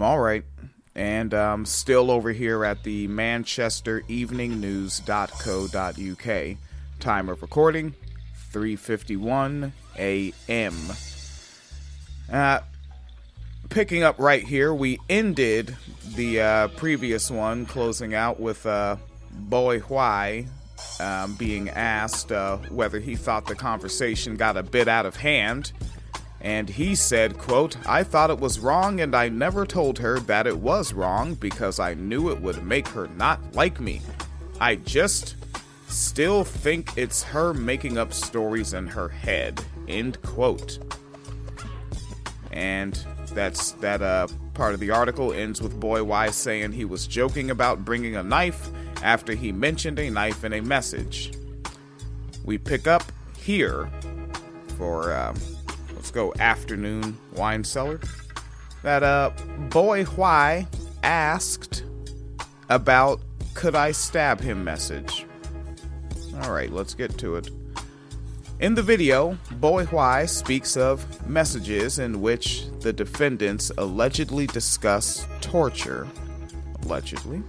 All right. And um, still over here at the Manchester Evening News.co.uk. Time of recording 3:51 a.m. Uh, picking up right here, we ended the uh, previous one, closing out with uh, Boy Y um, being asked uh, whether he thought the conversation got a bit out of hand. And he said, quote, I thought it was wrong and I never told her that it was wrong because I knew it would make her not like me. I just still think it's her making up stories in her head. End quote. And that's that uh, part of the article ends with Boy Y saying he was joking about bringing a knife after he mentioned a knife in a message. We pick up here for uh, let's go afternoon wine cellar. That uh, Boy Y asked about could I stab him message. All right, let's get to it. In the video, Boy Y speaks of messages in which the defendants allegedly discuss torture. Allegedly.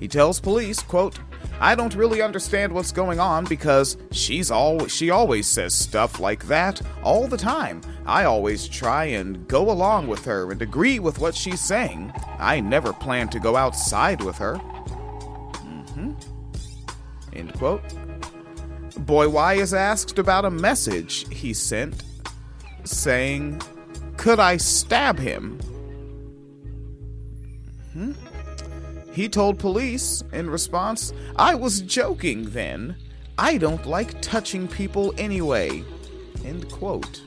He tells police, quote, I don't really understand what's going on because she's all she always says stuff like that all the time. I always try and go along with her and agree with what she's saying. I never plan to go outside with her. Mm-hmm. End quote. Boy Y is asked about a message he sent saying, Could I stab him? He told police in response, I was joking then. I don't like touching people anyway. End quote.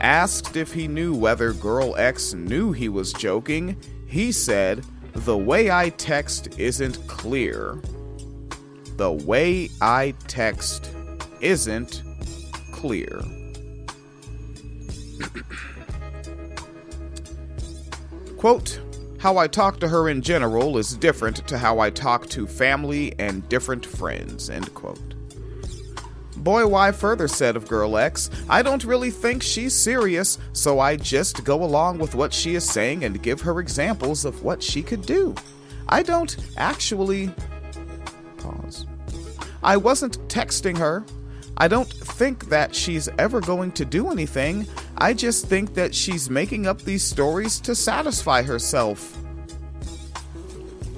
Asked if he knew whether Girl X knew he was joking, he said, The way I text isn't clear. The way I text isn't clear. Quote, how I talk to her in general is different to how I talk to family and different friends. End quote. Boy Y further said of Girl X, I don't really think she's serious, so I just go along with what she is saying and give her examples of what she could do. I don't actually. Pause. I wasn't texting her. I don't think that she's ever going to do anything. I just think that she's making up these stories to satisfy herself.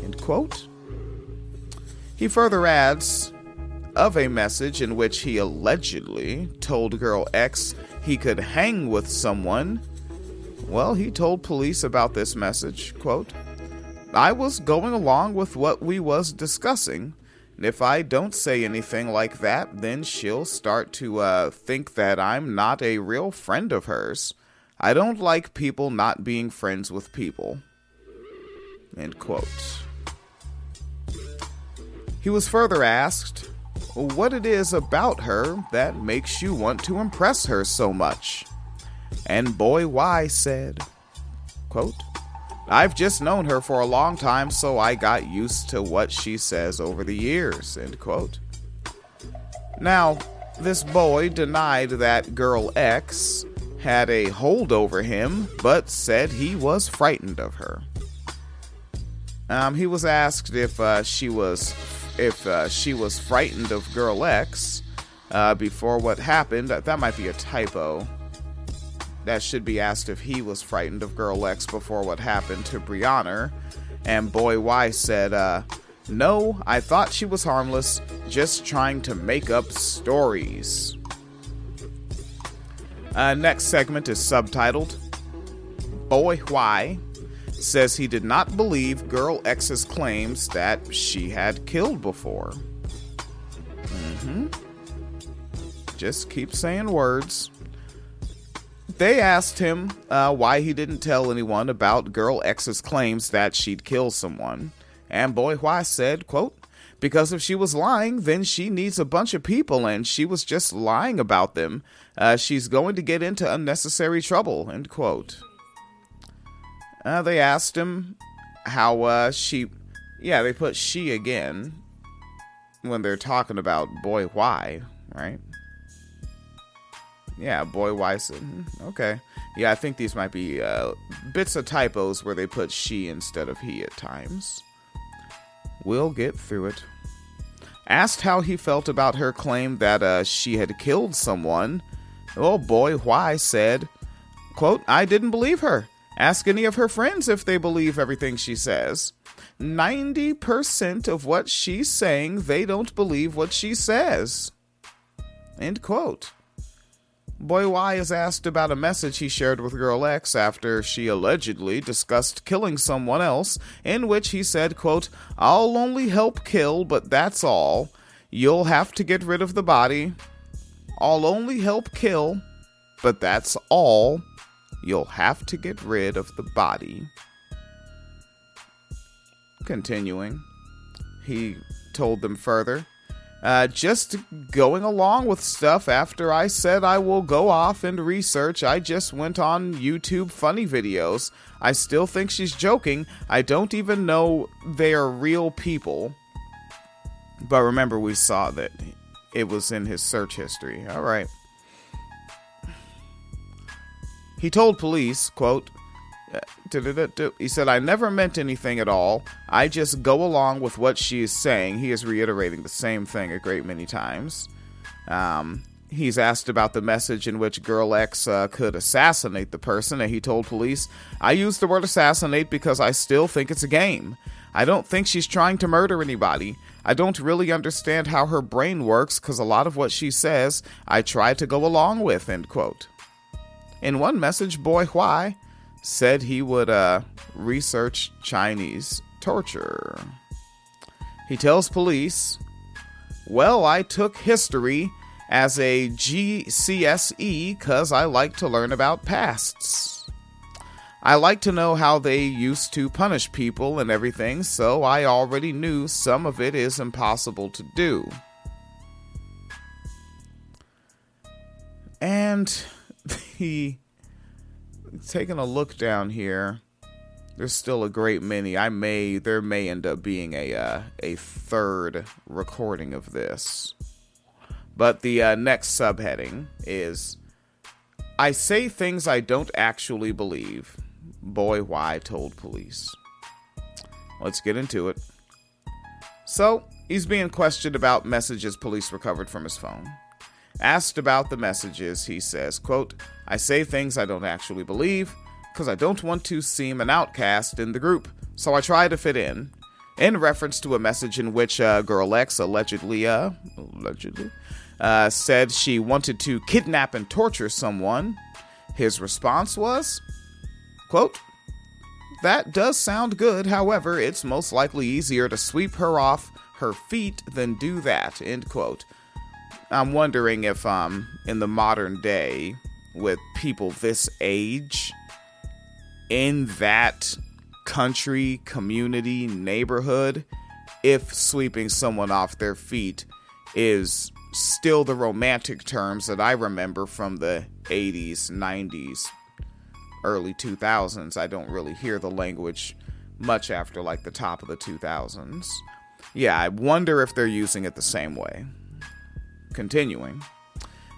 End quote. He further adds of a message in which he allegedly told Girl X he could hang with someone. Well, he told police about this message, quote, I was going along with what we was discussing if I don't say anything like that, then she'll start to uh, think that I'm not a real friend of hers. I don't like people not being friends with people. End quote. He was further asked what it is about her that makes you want to impress her so much. And Boy Y said, quote, I've just known her for a long time, so I got used to what she says over the years. End quote. Now, this boy denied that girl X had a hold over him, but said he was frightened of her. Um, he was asked if uh, she was if uh, she was frightened of girl X uh, before what happened. That might be a typo that should be asked if he was frightened of Girl X before what happened to Brianna. And Boy Y said, uh, No, I thought she was harmless, just trying to make up stories. Uh, next segment is subtitled Boy Y says he did not believe Girl X's claims that she had killed before. Mm-hmm. Just keep saying words they asked him uh, why he didn't tell anyone about Girl X's claims that she'd kill someone. And Boy Y said, quote, because if she was lying, then she needs a bunch of people, and she was just lying about them. Uh, she's going to get into unnecessary trouble. End quote. Uh, they asked him how uh, she, yeah, they put she again when they're talking about Boy Y, right? Yeah, Boy Wyson. Okay. Yeah, I think these might be uh, bits of typos where they put she instead of he at times. We'll get through it. Asked how he felt about her claim that uh, she had killed someone, oh boy, why said, quote, I didn't believe her. Ask any of her friends if they believe everything she says. 90% of what she's saying, they don't believe what she says. End quote. Boy Y is asked about a message he shared with Girl X after she allegedly discussed killing someone else, in which he said, quote, I'll only help kill, but that's all. You'll have to get rid of the body. I'll only help kill, but that's all. You'll have to get rid of the body. Continuing, he told them further, uh, just going along with stuff after I said I will go off and research. I just went on YouTube funny videos. I still think she's joking. I don't even know they are real people. But remember, we saw that it was in his search history. All right. He told police, quote, he said, I never meant anything at all. I just go along with what she is saying. He is reiterating the same thing a great many times. Um, he's asked about the message in which Girl X uh, could assassinate the person, and he told police, I use the word assassinate because I still think it's a game. I don't think she's trying to murder anybody. I don't really understand how her brain works because a lot of what she says I try to go along with, end quote. In one message, Boy Y said he would uh, research Chinese torture. He tells police, Well, I took history as a GCSE because I like to learn about pasts. I like to know how they used to punish people and everything, so I already knew some of it is impossible to do. And the taking a look down here, there's still a great many. I may there may end up being a uh, a third recording of this, but the uh, next subheading is I say things I don't actually believe. Boy Y told police. Let's get into it. So, he's being questioned about messages police recovered from his phone. Asked about the messages, he says, quote, I say things I don't actually believe because I don't want to seem an outcast in the group, so I try to fit in. In reference to a message in which uh, Girl X allegedly, uh, allegedly, uh, said she wanted to kidnap and torture someone, his response was, quote, That does sound good, however, it's most likely easier to sweep her off her feet than do that, end quote. I'm wondering if um in the modern day with people this age in that country, community, neighborhood if sweeping someone off their feet is still the romantic terms that I remember from the 80s, 90s, early 2000s. I don't really hear the language much after like the top of the 2000s. Yeah, I wonder if they're using it the same way. Continuing,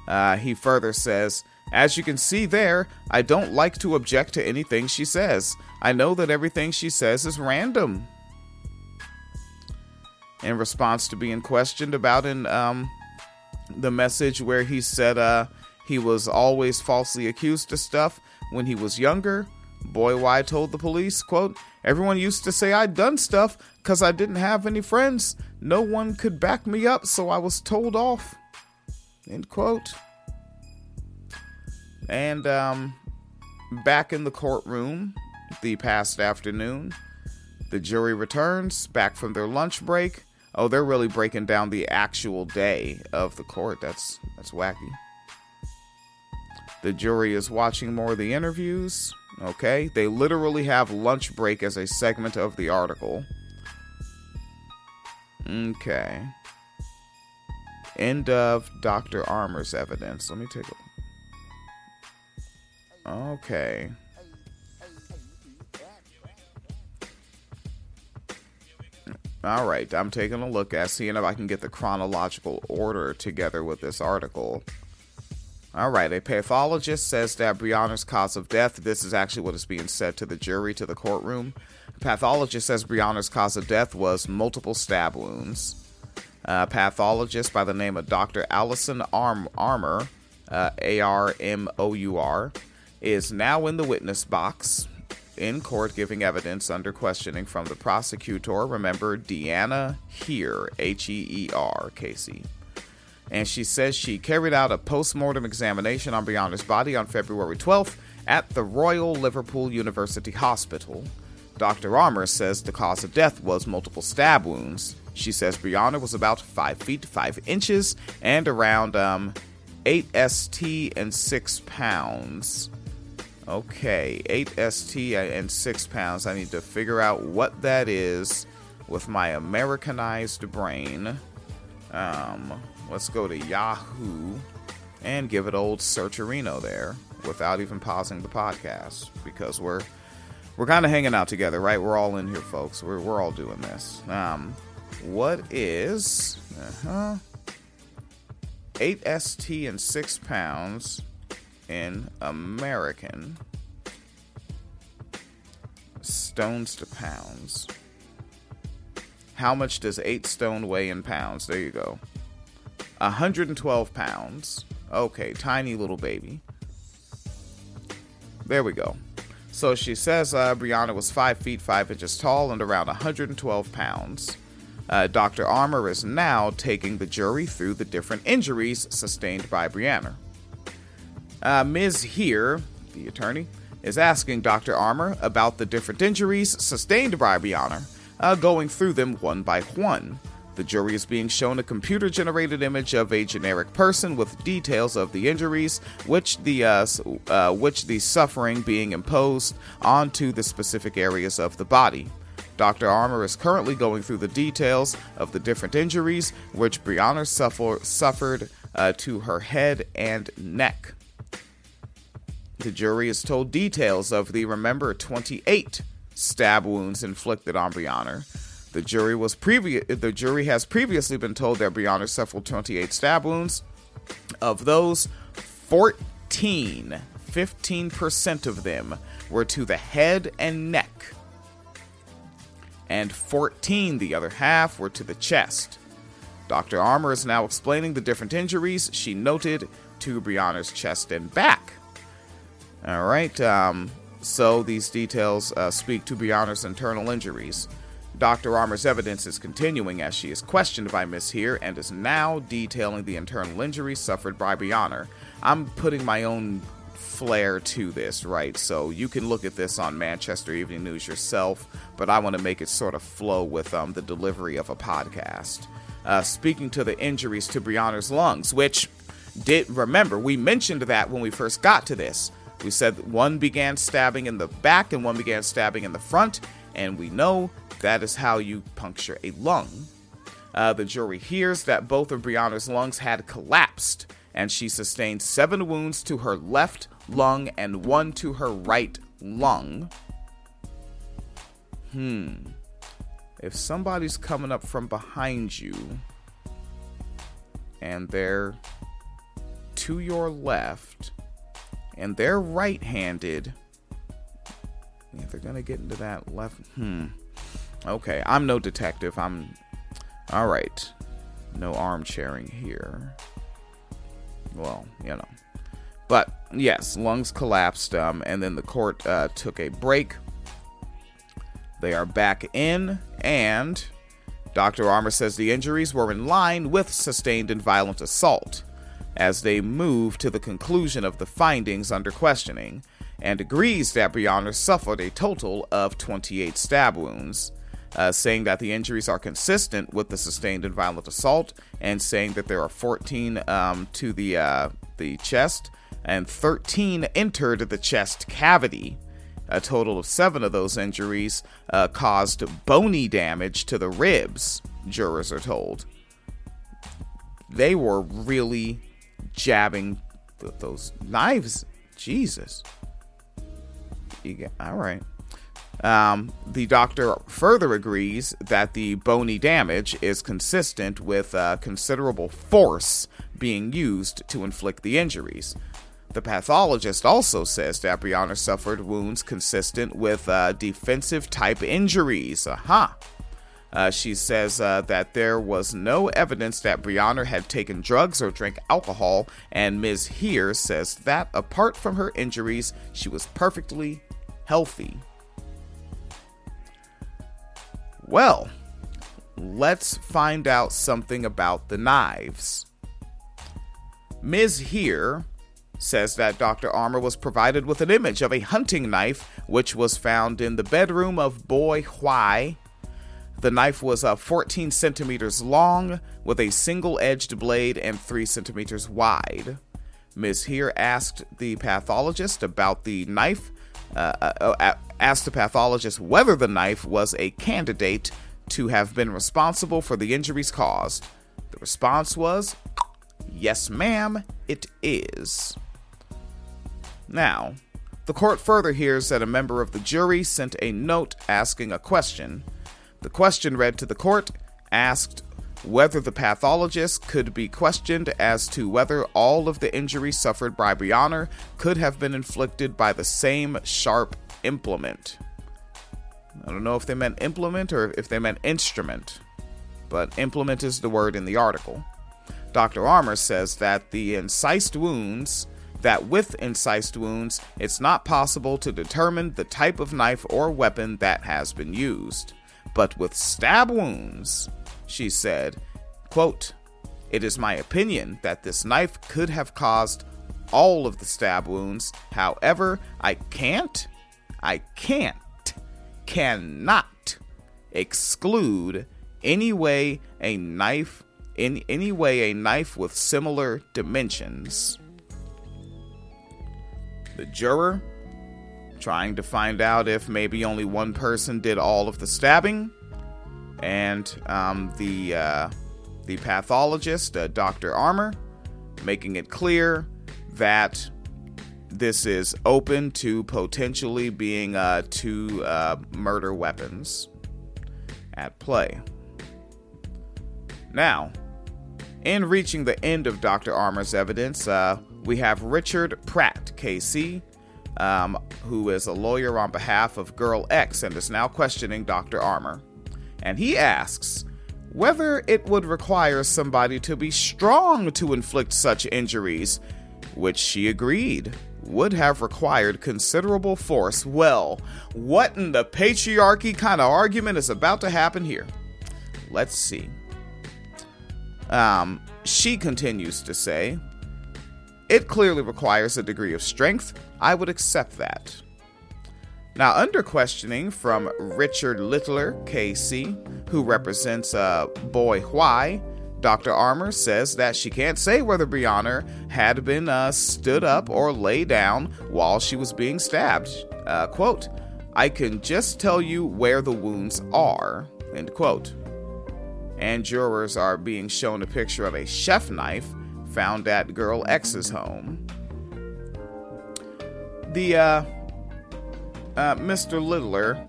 uh, he further says, As you can see there, I don't like to object to anything she says. I know that everything she says is random. In response to being questioned about in um, the message where he said uh, he was always falsely accused of stuff when he was younger, Boy Y told the police, quote, Everyone used to say I'd done stuff because I didn't have any friends. No one could back me up, so I was told off. End quote. And um, back in the courtroom the past afternoon, the jury returns back from their lunch break. Oh, they're really breaking down the actual day of the court. That's that's wacky. The jury is watching more of the interviews. Okay, they literally have lunch break as a segment of the article. Okay. End of Dr. Armour's evidence. Let me take a. look. Okay. All right, I'm taking a look at seeing if I can get the chronological order together with this article. All right, a pathologist says that Brianna's cause of death, this is actually what is being said to the jury, to the courtroom. A pathologist says Brianna's cause of death was multiple stab wounds. A pathologist by the name of Dr. Allison Arm- Armour, uh, A R M O U R, is now in the witness box in court giving evidence under questioning from the prosecutor. Remember, Deanna Heer, H E E R, KC and she says she carried out a post-mortem examination on Brianna's body on February 12th at the Royal Liverpool University Hospital. Dr. Armour says the cause of death was multiple stab wounds. She says Brianna was about 5 feet 5 inches and around um, 8 ST and 6 pounds. Okay, 8 ST and 6 pounds. I need to figure out what that is with my Americanized brain. Um, let's go to Yahoo and give it old searcherino there without even pausing the podcast because we're we're kind of hanging out together, right? We're all in here, folks. We're we're all doing this. Um, what is uh-huh, eight ST and six pounds in American stones to pounds? How much does eight stone weigh in pounds? There you go. 112 pounds. Okay, tiny little baby. There we go. So she says uh, Brianna was 5 feet 5 inches tall and around 112 pounds. Uh, Dr. Armour is now taking the jury through the different injuries sustained by Brianna. Uh, Ms. Heer, the attorney, is asking Dr. Armour about the different injuries sustained by Brianna, uh, going through them one by one. The jury is being shown a computer generated image of a generic person with details of the injuries, which the uh, uh, which the suffering being imposed onto the specific areas of the body. Dr. Armour is currently going through the details of the different injuries which Brianna suffer- suffered uh, to her head and neck. The jury is told details of the remember 28 stab wounds inflicted on Brianna. the jury was previous. The jury has previously been told that Brianna suffered 28 stab wounds. Of those, 14, 15% of them were to the head and neck, and 14, the other half, were to the chest. Dr. Armour is now explaining the different injuries she noted to Brianna's chest and back. All right, um, so these details uh, speak to Brianna's internal injuries. Dr. Armour's evidence is continuing as she is questioned by Miss Heer and is now detailing the internal injuries suffered by Brianna. I'm putting my own flair to this, right? So you can look at this on Manchester Evening News yourself, but I want to make it sort of flow with um, the delivery of a podcast. Uh, speaking to the injuries to Brianna's lungs, which did remember we mentioned that when we first got to this. We said one began stabbing in the back and one began stabbing in the front, and we know that is how you puncture a lung. Uh, the jury hears that both of Brianna's lungs had collapsed, and she sustained seven wounds to her left lung and one to her right lung. Hmm. If somebody's coming up from behind you and they're to your left and they're right handed, they're gonna get into that left, hmm. Okay, I'm no detective. I'm. Alright. No armchairing here. Well, you know. But yes, lungs collapsed, um, and then the court uh, took a break. They are back in, and Dr. Armour says the injuries were in line with sustained and violent assault as they move to the conclusion of the findings under questioning and agrees that Brianna suffered a total of 28 stab wounds uh, saying that the injuries are consistent with the sustained and violent assault, and saying that there are 14 um, to the uh, the chest and 13 entered the chest cavity. A total of seven of those injuries uh, caused bony damage to the ribs. Jurors are told they were really jabbing th- those knives. Jesus. Get, all right. Um, the doctor further agrees that the bony damage is consistent with uh, considerable force being used to inflict the injuries. The pathologist also says that Brianna suffered wounds consistent with uh, defensive type injuries. Aha. Uh, she says uh, that there was no evidence that Brianna had taken drugs or drank alcohol, and Ms. Heer says that apart from her injuries, she was perfectly healthy. Well, let's find out something about the knives. Ms. Heer says that Dr. Armour was provided with an image of a hunting knife which was found in the bedroom of Boy Y. The knife was uh, 14 centimeters long with a single edged blade and 3 centimeters wide. Ms. Heer asked the pathologist about the knife, uh, uh, uh asked the pathologist whether the knife was a candidate to have been responsible for the injuries caused. The response was, Yes, ma'am, it is. Now, the court further hears that a member of the jury sent a note asking a question. The question read to the court asked whether the pathologist could be questioned as to whether all of the injuries suffered by Brianna could have been inflicted by the same sharp implement. I don't know if they meant implement or if they meant instrument, but implement is the word in the article. Dr. Armour says that the incised wounds, that with incised wounds, it's not possible to determine the type of knife or weapon that has been used. But with stab wounds, she said, quote, It is my opinion that this knife could have caused all of the stab wounds. However, I can't I can't, cannot exclude any way a knife in any way a knife with similar dimensions. The juror trying to find out if maybe only one person did all of the stabbing, and um, the uh, the pathologist, uh, Dr. Armour, making it clear that this is open to potentially being uh, two uh, murder weapons at play. Now, in reaching the end of Dr. Armour's evidence, uh, we have Richard Pratt, KC, um, who is a lawyer on behalf of Girl X and is now questioning Dr. Armour. And he asks whether it would require somebody to be strong to inflict such injuries, which she agreed would have required considerable force. Well, what in the patriarchy kind of argument is about to happen here? Let's see. Um, she continues to say, It clearly requires a degree of strength. I would accept that. Now, under questioning from Richard Littler, KC, who represents uh, Boy Y, Dr. Armour says that she can't say whether Brianna had been uh, stood up or lay down while she was being stabbed. Uh, quote, I can just tell you where the wounds are, end quote. And jurors are being shown a picture of a chef knife found at Girl X's home. The, uh, uh Mr. Littler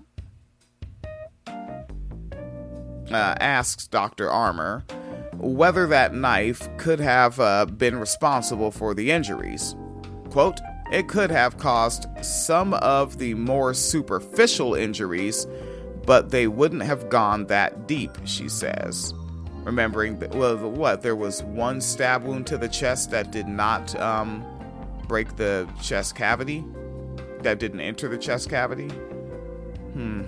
uh, asks Dr. Armour whether that knife could have uh, been responsible for the injuries. Quote, it could have caused some of the more superficial injuries, but they wouldn't have gone that deep, she says. Remembering that, well, what, there was one stab wound to the chest that did not um, break the chest cavity? That didn't enter the chest cavity? Hmm.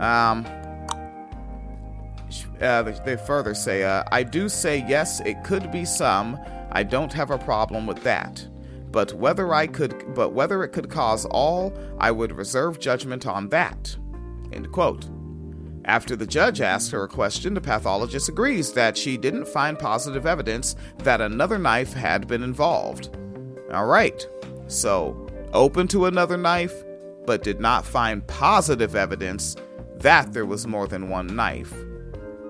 Um, uh, they further say, uh, I do say yes, it could be some. I don't have a problem with that. But whether I could, but whether it could cause all, I would reserve judgment on that. End quote. After the judge asks her a question, the pathologist agrees that she didn't find positive evidence that another knife had been involved. All right, so open to another knife, but did not find positive evidence that there was more than one knife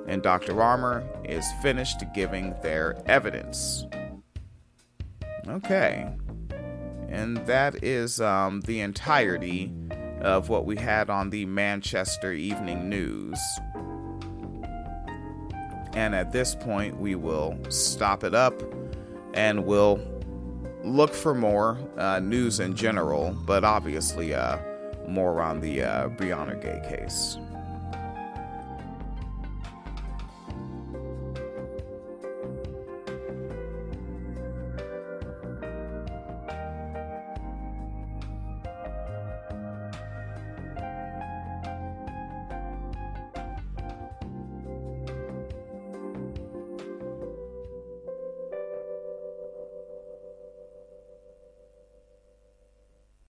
and Dr. Armour is finished giving their evidence. Okay. And that is um, the entirety of what we had on the Manchester Evening News. And at this point, we will stop it up and we'll look for more uh, news in general, but obviously uh, more on the uh, Brianna Ghey case.